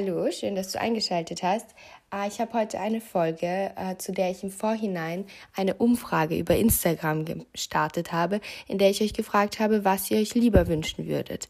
Hallo, schön, dass du eingeschaltet hast. Ah, ich habe heute eine Folge, äh, zu der ich im Vorhinein eine Umfrage über Instagram gestartet habe, in der ich euch gefragt habe, was ihr euch lieber wünschen würdet.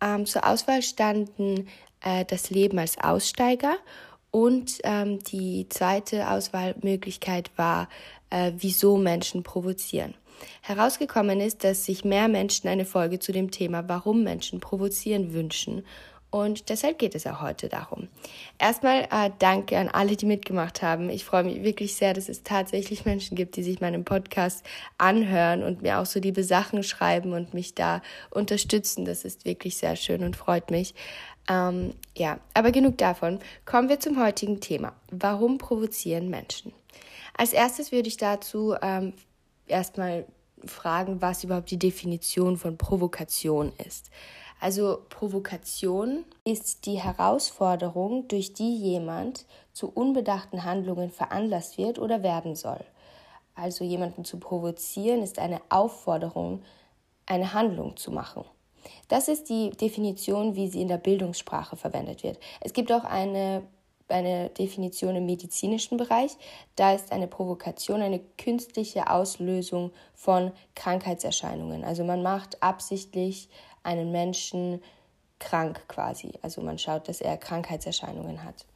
Ähm, zur Auswahl standen äh, das Leben als Aussteiger und ähm, die zweite Auswahlmöglichkeit war, äh, wieso Menschen provozieren. Herausgekommen ist, dass sich mehr Menschen eine Folge zu dem Thema, warum Menschen provozieren, wünschen und deshalb geht es auch heute darum. Erstmal äh, danke an alle, die mitgemacht haben. Ich freue mich wirklich sehr, dass es tatsächlich Menschen gibt, die sich meinen Podcast anhören und mir auch so liebe Sachen schreiben und mich da unterstützen. Das ist wirklich sehr schön und freut mich. Ähm, ja, aber genug davon. Kommen wir zum heutigen Thema. Warum provozieren Menschen? Als erstes würde ich dazu ähm, erstmal fragen, was überhaupt die Definition von Provokation ist. Also Provokation ist die Herausforderung, durch die jemand zu unbedachten Handlungen veranlasst wird oder werden soll. Also jemanden zu provozieren ist eine Aufforderung, eine Handlung zu machen. Das ist die Definition, wie sie in der Bildungssprache verwendet wird. Es gibt auch eine, eine Definition im medizinischen Bereich. Da ist eine Provokation eine künstliche Auslösung von Krankheitserscheinungen. Also man macht absichtlich einen Menschen krank quasi. Also man schaut, dass er Krankheitserscheinungen hat.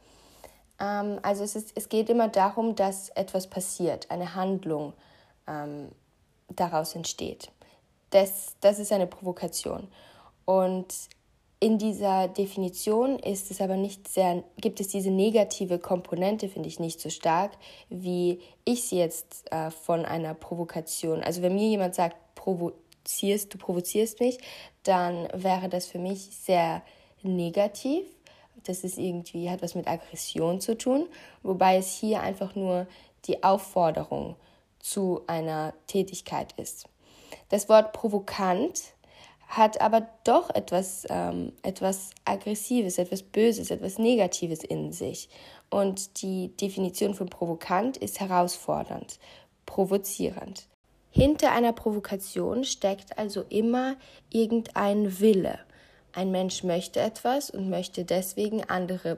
Ähm, also es, ist, es geht immer darum, dass etwas passiert, eine Handlung ähm, daraus entsteht. Das, das ist eine Provokation. Und in dieser Definition ist es aber nicht sehr, gibt es diese negative Komponente, finde ich, nicht so stark, wie ich sie jetzt äh, von einer Provokation. Also wenn mir jemand sagt, provo provozierst, du provozierst mich, dann wäre das für mich sehr negativ. Das ist irgendwie, hat was mit Aggression zu tun, wobei es hier einfach nur die Aufforderung zu einer Tätigkeit ist. Das Wort provokant hat aber doch etwas, ähm, etwas Aggressives, etwas Böses, etwas Negatives in sich. Und die Definition von provokant ist herausfordernd, provozierend. Hinter einer Provokation steckt also immer irgendein Wille. Ein Mensch möchte etwas und möchte deswegen andere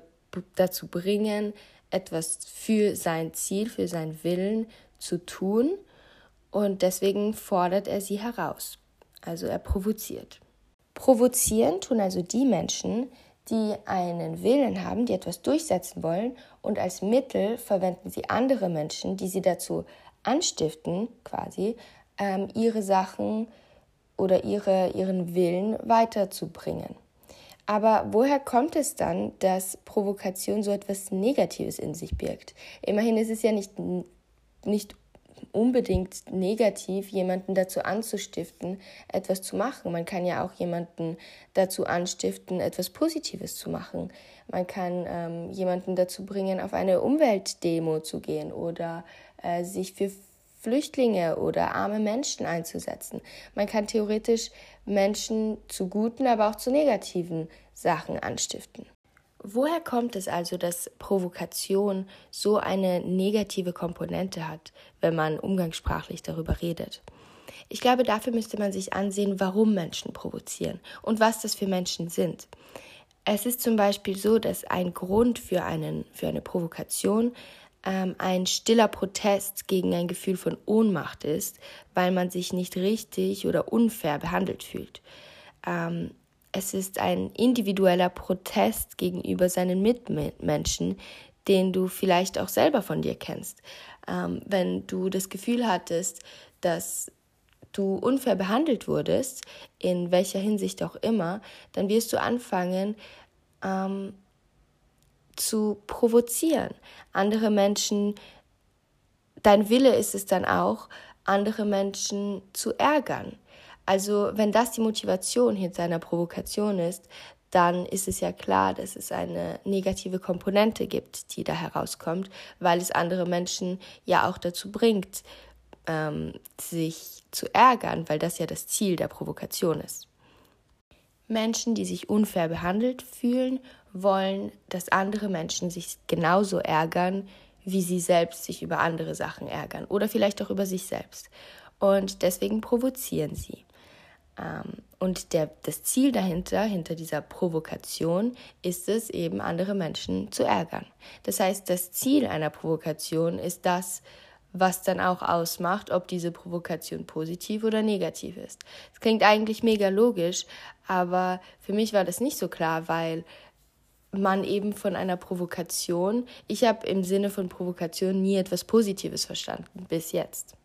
dazu bringen, etwas für sein Ziel, für seinen Willen zu tun und deswegen fordert er sie heraus. Also er provoziert. Provozieren tun also die Menschen, die einen Willen haben, die etwas durchsetzen wollen und als Mittel verwenden sie andere Menschen, die sie dazu anstiften, quasi, ähm, ihre Sachen oder ihre, ihren Willen weiterzubringen. Aber woher kommt es dann, dass Provokation so etwas Negatives in sich birgt? Immerhin ist es ja nicht, nicht unbedingt negativ, jemanden dazu anzustiften, etwas zu machen. Man kann ja auch jemanden dazu anstiften, etwas Positives zu machen. Man kann ähm, jemanden dazu bringen, auf eine Umweltdemo zu gehen oder äh, sich für Flüchtlinge oder arme Menschen einzusetzen. Man kann theoretisch Menschen zu guten, aber auch zu negativen Sachen anstiften. Woher kommt es also, dass Provokation so eine negative Komponente hat, wenn man umgangssprachlich darüber redet? Ich glaube, dafür müsste man sich ansehen, warum Menschen provozieren und was das für Menschen sind. Es ist zum Beispiel so, dass ein Grund für, einen, für eine Provokation ähm, ein stiller Protest gegen ein Gefühl von Ohnmacht ist, weil man sich nicht richtig oder unfair behandelt fühlt. Ähm, es ist ein individueller Protest gegenüber seinen Mitmenschen, den du vielleicht auch selber von dir kennst. Ähm, wenn du das Gefühl hattest, dass du unfair behandelt wurdest, in welcher Hinsicht auch immer, dann wirst du anfangen, ähm, zu provozieren. Andere Menschen, dein Wille ist es dann auch, andere Menschen zu ärgern. Also wenn das die Motivation hinter einer Provokation ist, dann ist es ja klar, dass es eine negative Komponente gibt, die da herauskommt, weil es andere Menschen ja auch dazu bringt, ähm, sich zu ärgern, weil das ja das Ziel der Provokation ist. Menschen, die sich unfair behandelt fühlen wollen, dass andere Menschen sich genauso ärgern, wie sie selbst sich über andere Sachen ärgern oder vielleicht auch über sich selbst. und deswegen provozieren sie. Ähm, und der, das Ziel dahinter, hinter dieser Provokation, ist es eben, andere Menschen zu ärgern. Das heißt, das Ziel einer Provokation ist das, was dann auch ausmacht, ob diese Provokation positiv oder negativ ist. Es klingt eigentlich mega logisch, aber für mich war das nicht so klar, weil man eben von einer Provokation, ich habe im Sinne von Provokation nie etwas Positives verstanden, bis jetzt.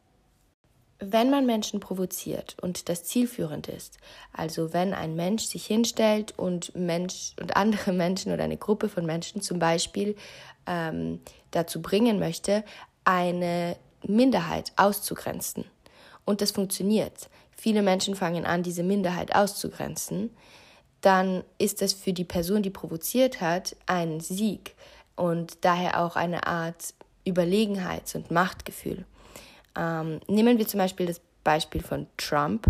Wenn man Menschen provoziert und das zielführend ist, also wenn ein Mensch sich hinstellt und Mensch und andere Menschen oder eine Gruppe von Menschen zum Beispiel ähm, dazu bringen möchte, eine Minderheit auszugrenzen. Und das funktioniert, viele Menschen fangen an, diese Minderheit auszugrenzen, dann ist das für die Person, die provoziert hat, ein Sieg und daher auch eine Art Überlegenheits- und Machtgefühl. Ähm, nehmen wir zum Beispiel das Beispiel von Trump.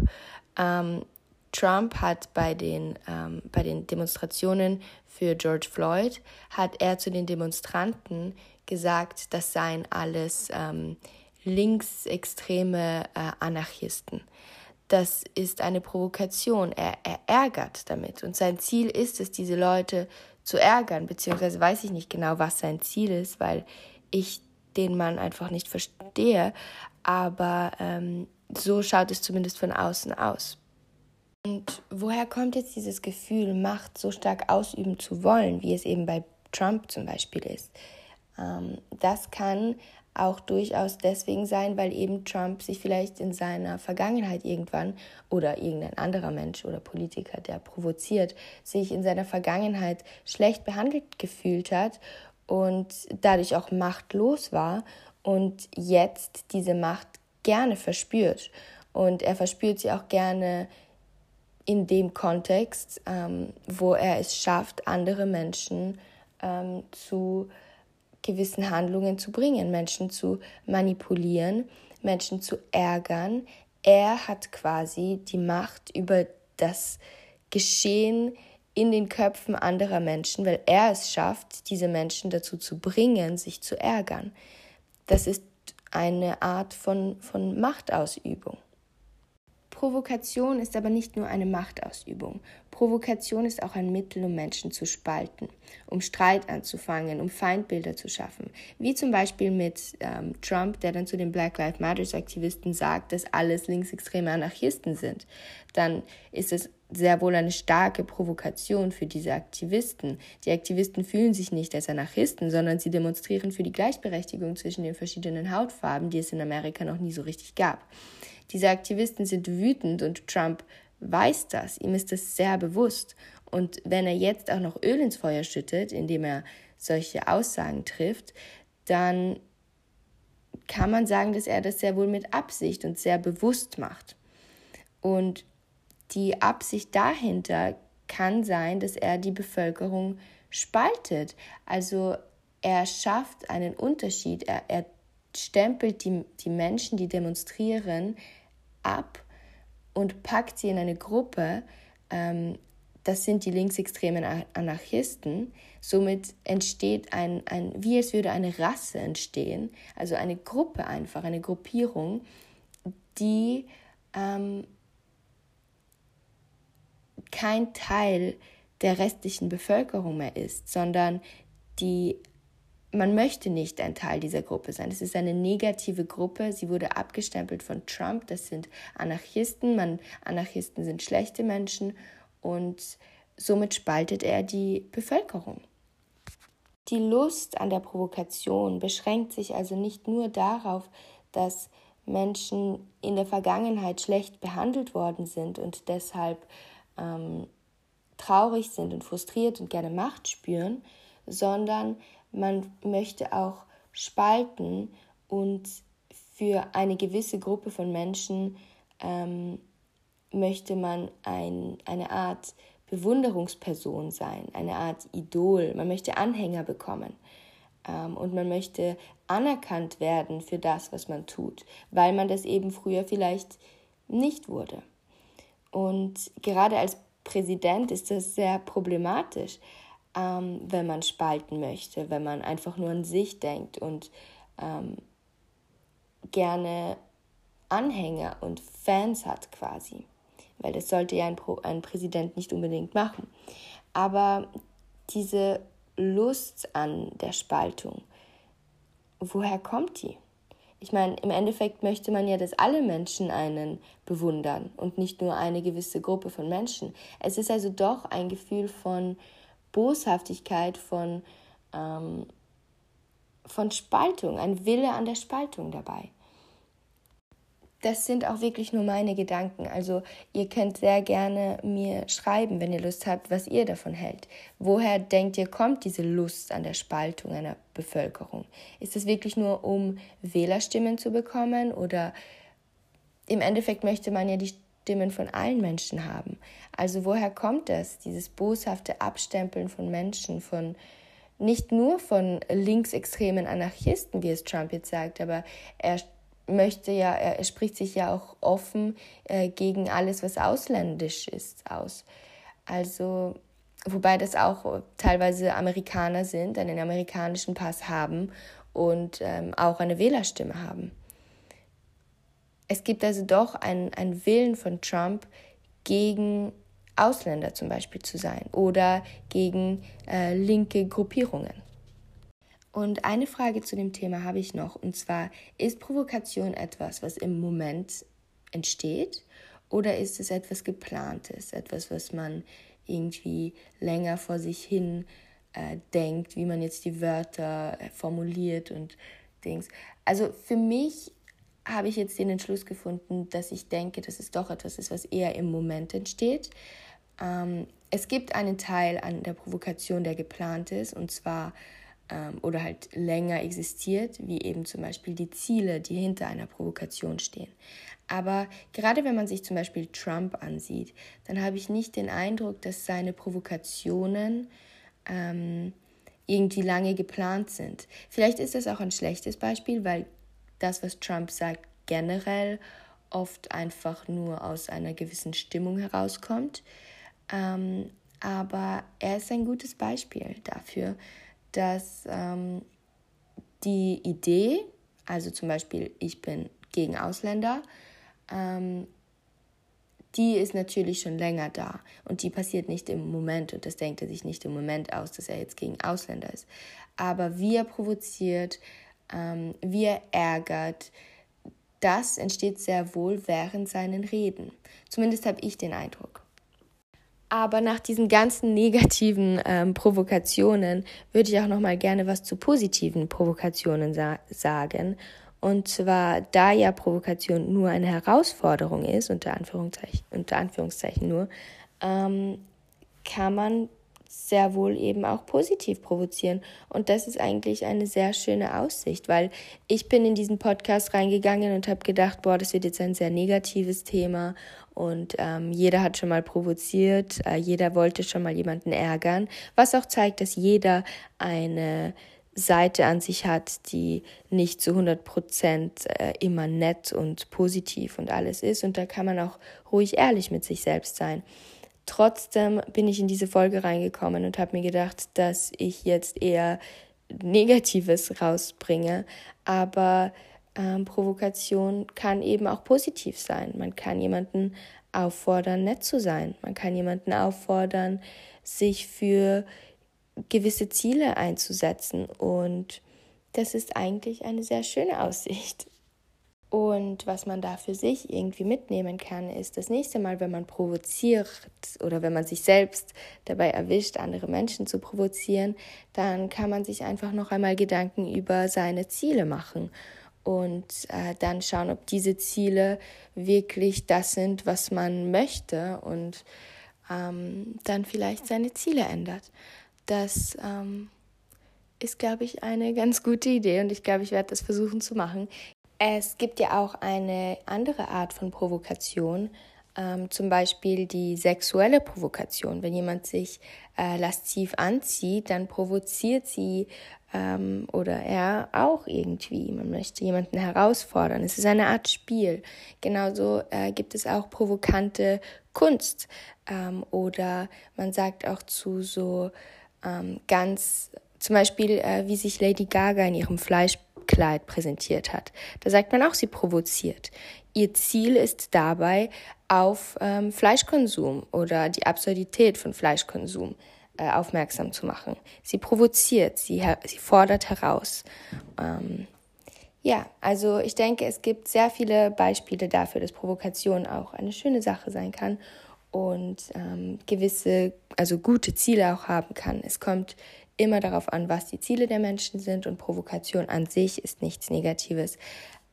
Ähm, Trump hat bei den, ähm, bei den Demonstrationen für George Floyd, hat er zu den Demonstranten gesagt, das seien alles ähm, linksextreme äh, Anarchisten. Das ist eine Provokation. Er, er ärgert damit. Und sein Ziel ist es, diese Leute zu ärgern, beziehungsweise weiß ich nicht genau, was sein Ziel ist, weil ich den Mann einfach nicht verstehe aber ähm, so schaut es zumindest von außen aus. Und woher kommt jetzt dieses Gefühl, Macht so stark ausüben zu wollen, wie es eben bei Trump zum Beispiel ist? Ähm, das kann auch durchaus deswegen sein, weil eben Trump sich vielleicht in seiner Vergangenheit irgendwann oder irgendein anderer Mensch oder Politiker, der provoziert, sich in seiner Vergangenheit schlecht behandelt gefühlt hat und dadurch auch machtlos war und jetzt diese Macht gerne verspürt. Und er verspürt sie auch gerne in dem Kontext, ähm, wo er es schafft, andere Menschen ähm, zu gewissen Handlungen zu bringen, Menschen zu manipulieren, Menschen zu ärgern. Er hat quasi die Macht über das Geschehen in den Köpfen anderer Menschen, weil er es schafft, diese Menschen dazu zu bringen, sich zu ärgern. Das ist eine Art von, von Machtausübung. Provokation ist aber nicht nur eine Machtausübung. Provokation ist auch ein Mittel, um Menschen zu spalten, um Streit anzufangen, um Feindbilder zu schaffen. Wie zum Beispiel mit ähm, Trump, der dann zu den Black Lives Matter Aktivisten sagt, dass alles linksextreme Anarchisten sind. Dann ist es sehr wohl eine starke Provokation für diese Aktivisten. Die Aktivisten fühlen sich nicht als Anarchisten, sondern sie demonstrieren für die Gleichberechtigung zwischen den verschiedenen Hautfarben, die es in Amerika noch nie so richtig gab. Diese Aktivisten sind wütend und Trump weiß das, ihm ist das sehr bewusst. Und wenn er jetzt auch noch Öl ins Feuer schüttet, indem er solche Aussagen trifft, dann kann man sagen, dass er das sehr wohl mit Absicht und sehr bewusst macht. Und die Absicht dahinter kann sein, dass er die Bevölkerung spaltet. Also er schafft einen Unterschied. Er, er stempelt die, die Menschen, die demonstrieren, ab und packt sie in eine Gruppe. Ähm, das sind die linksextremen Anarchisten. Somit entsteht ein, ein, wie es würde eine Rasse entstehen, also eine Gruppe einfach, eine Gruppierung, die ähm, kein Teil der restlichen Bevölkerung mehr ist, sondern die man möchte nicht ein Teil dieser Gruppe sein. Es ist eine negative Gruppe. Sie wurde abgestempelt von Trump. Das sind Anarchisten. Man, Anarchisten sind schlechte Menschen und somit spaltet er die Bevölkerung. Die Lust an der Provokation beschränkt sich also nicht nur darauf, dass Menschen in der Vergangenheit schlecht behandelt worden sind und deshalb ähm, traurig sind und frustriert und gerne Macht spüren, sondern man möchte auch spalten und für eine gewisse Gruppe von Menschen ähm, möchte man ein, eine Art Bewunderungsperson sein, eine Art Idol. Man möchte Anhänger bekommen ähm, und man möchte anerkannt werden für das, was man tut, weil man das eben früher vielleicht nicht wurde. Und gerade als Präsident ist das sehr problematisch, ähm, wenn man spalten möchte, wenn man einfach nur an sich denkt und ähm, gerne Anhänger und Fans hat quasi. Weil das sollte ja ein, Pro ein Präsident nicht unbedingt machen. Aber diese Lust an der Spaltung, woher kommt die? Ich meine, im Endeffekt möchte man ja, dass alle Menschen einen bewundern und nicht nur eine gewisse Gruppe von Menschen. Es ist also doch ein Gefühl von Boshaftigkeit, von, ähm, von Spaltung, ein Wille an der Spaltung dabei das sind auch wirklich nur meine Gedanken. Also ihr könnt sehr gerne mir schreiben, wenn ihr Lust habt, was ihr davon hält. Woher denkt ihr, kommt diese Lust an der Spaltung einer Bevölkerung? Ist es wirklich nur, um Wählerstimmen zu bekommen oder im Endeffekt möchte man ja die Stimmen von allen Menschen haben? Also woher kommt das, dieses boshafte Abstempeln von Menschen, von nicht nur von linksextremen Anarchisten, wie es Trump jetzt sagt, aber er möchte ja, er spricht sich ja auch offen äh, gegen alles, was ausländisch ist, aus. Also, wobei das auch teilweise Amerikaner sind, einen amerikanischen Pass haben und ähm, auch eine Wählerstimme haben. Es gibt also doch einen, einen Willen von Trump gegen Ausländer zum Beispiel zu sein oder gegen äh, linke Gruppierungen. Und eine Frage zu dem Thema habe ich noch, und zwar, ist Provokation etwas, was im Moment entsteht, oder ist es etwas Geplantes, etwas, was man irgendwie länger vor sich hin äh, denkt, wie man jetzt die Wörter äh, formuliert und Dings. Also für mich habe ich jetzt den Entschluss gefunden, dass ich denke, dass es doch etwas ist, was eher im Moment entsteht. Ähm, es gibt einen Teil an der Provokation, der geplant ist, und zwar ähm, oder halt länger existiert, wie eben zum Beispiel die Ziele, die hinter einer Provokation stehen. Aber gerade wenn man sich zum Beispiel Trump ansieht, dann habe ich nicht den Eindruck, dass seine Provokationen ähm, irgendwie lange geplant sind. Vielleicht ist das auch ein schlechtes Beispiel, weil das, was Trump sagt, generell oft einfach nur aus einer gewissen Stimmung herauskommt. Ähm, aber er ist ein gutes Beispiel dafür, dass ähm, die Idee, also zum Beispiel ich bin gegen Ausländer, ähm, die ist natürlich schon länger da und die passiert nicht im Moment und das denkt er sich nicht im Moment aus, dass er jetzt gegen Ausländer ist. Aber wie er provoziert, ähm, wie er ärgert, das entsteht sehr wohl während seinen Reden. Zumindest habe ich den Eindruck. Aber nach diesen ganzen negativen ähm, Provokationen würde ich auch noch mal gerne was zu positiven Provokationen sa sagen. Und zwar, da ja Provokation nur eine Herausforderung ist, unter Anführungszeichen, unter Anführungszeichen nur, ähm, kann man sehr wohl eben auch positiv provozieren. Und das ist eigentlich eine sehr schöne Aussicht, weil ich bin in diesen Podcast reingegangen und habe gedacht, boah, das wird jetzt ein sehr negatives Thema und ähm, jeder hat schon mal provoziert, äh, jeder wollte schon mal jemanden ärgern, was auch zeigt, dass jeder eine Seite an sich hat, die nicht zu 100 Prozent äh, immer nett und positiv und alles ist. Und da kann man auch ruhig ehrlich mit sich selbst sein. Trotzdem bin ich in diese Folge reingekommen und habe mir gedacht, dass ich jetzt eher Negatives rausbringe. Aber ähm, Provokation kann eben auch positiv sein. Man kann jemanden auffordern, nett zu sein. Man kann jemanden auffordern, sich für gewisse Ziele einzusetzen. Und das ist eigentlich eine sehr schöne Aussicht. Und was man da für sich irgendwie mitnehmen kann, ist das nächste Mal, wenn man provoziert oder wenn man sich selbst dabei erwischt, andere Menschen zu provozieren, dann kann man sich einfach noch einmal Gedanken über seine Ziele machen und äh, dann schauen, ob diese Ziele wirklich das sind, was man möchte und ähm, dann vielleicht seine Ziele ändert. Das ähm, ist, glaube ich, eine ganz gute Idee und ich glaube, ich werde das versuchen zu machen. Es gibt ja auch eine andere Art von Provokation, ähm, zum Beispiel die sexuelle Provokation. Wenn jemand sich äh, lasziv anzieht, dann provoziert sie ähm, oder er auch irgendwie. Man möchte jemanden herausfordern. Es ist eine Art Spiel. Genauso äh, gibt es auch provokante Kunst. Ähm, oder man sagt auch zu so ähm, ganz, zum Beispiel, äh, wie sich Lady Gaga in ihrem Fleischkleid präsentiert hat. Da sagt man auch, sie provoziert. ihr Ziel ist dabei, auf ähm, Fleischkonsum oder die Absurdität von Fleischkonsum äh, aufmerksam zu machen. Sie provoziert, sie, sie fordert heraus. Ähm, ja, also ich denke, es gibt sehr viele Beispiele dafür, dass Provokation auch eine schöne Sache sein kann und ähm, gewisse, also gute Ziele auch haben kann. Es kommt immer darauf an, was die Ziele der Menschen sind und Provokation an sich ist nichts Negatives.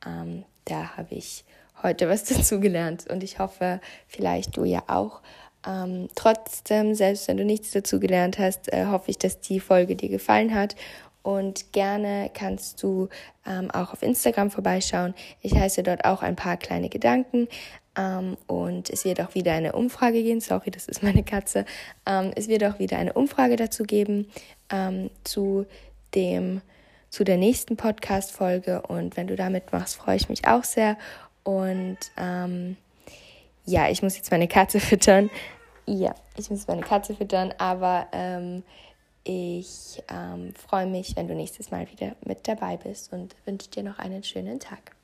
Ähm, da habe ich heute was dazu gelernt und ich hoffe, vielleicht du ja auch. Ähm, trotzdem, selbst wenn du nichts dazu gelernt hast, äh, hoffe ich, dass die Folge dir gefallen hat. Und gerne kannst du ähm, auch auf Instagram vorbeischauen. Ich heiße dort auch ein paar kleine Gedanken. Ähm, und es wird auch wieder eine Umfrage geben. Sorry, das ist meine Katze. Ähm, es wird auch wieder eine Umfrage dazu geben ähm, zu dem zu der nächsten Podcast-Folge. Und wenn du damit machst, freue ich mich auch sehr. Und ähm, ja, ich muss jetzt meine Katze füttern. Ja, ich muss meine Katze füttern, aber ähm, ich ähm, freue mich, wenn du nächstes Mal wieder mit dabei bist und wünsche dir noch einen schönen Tag.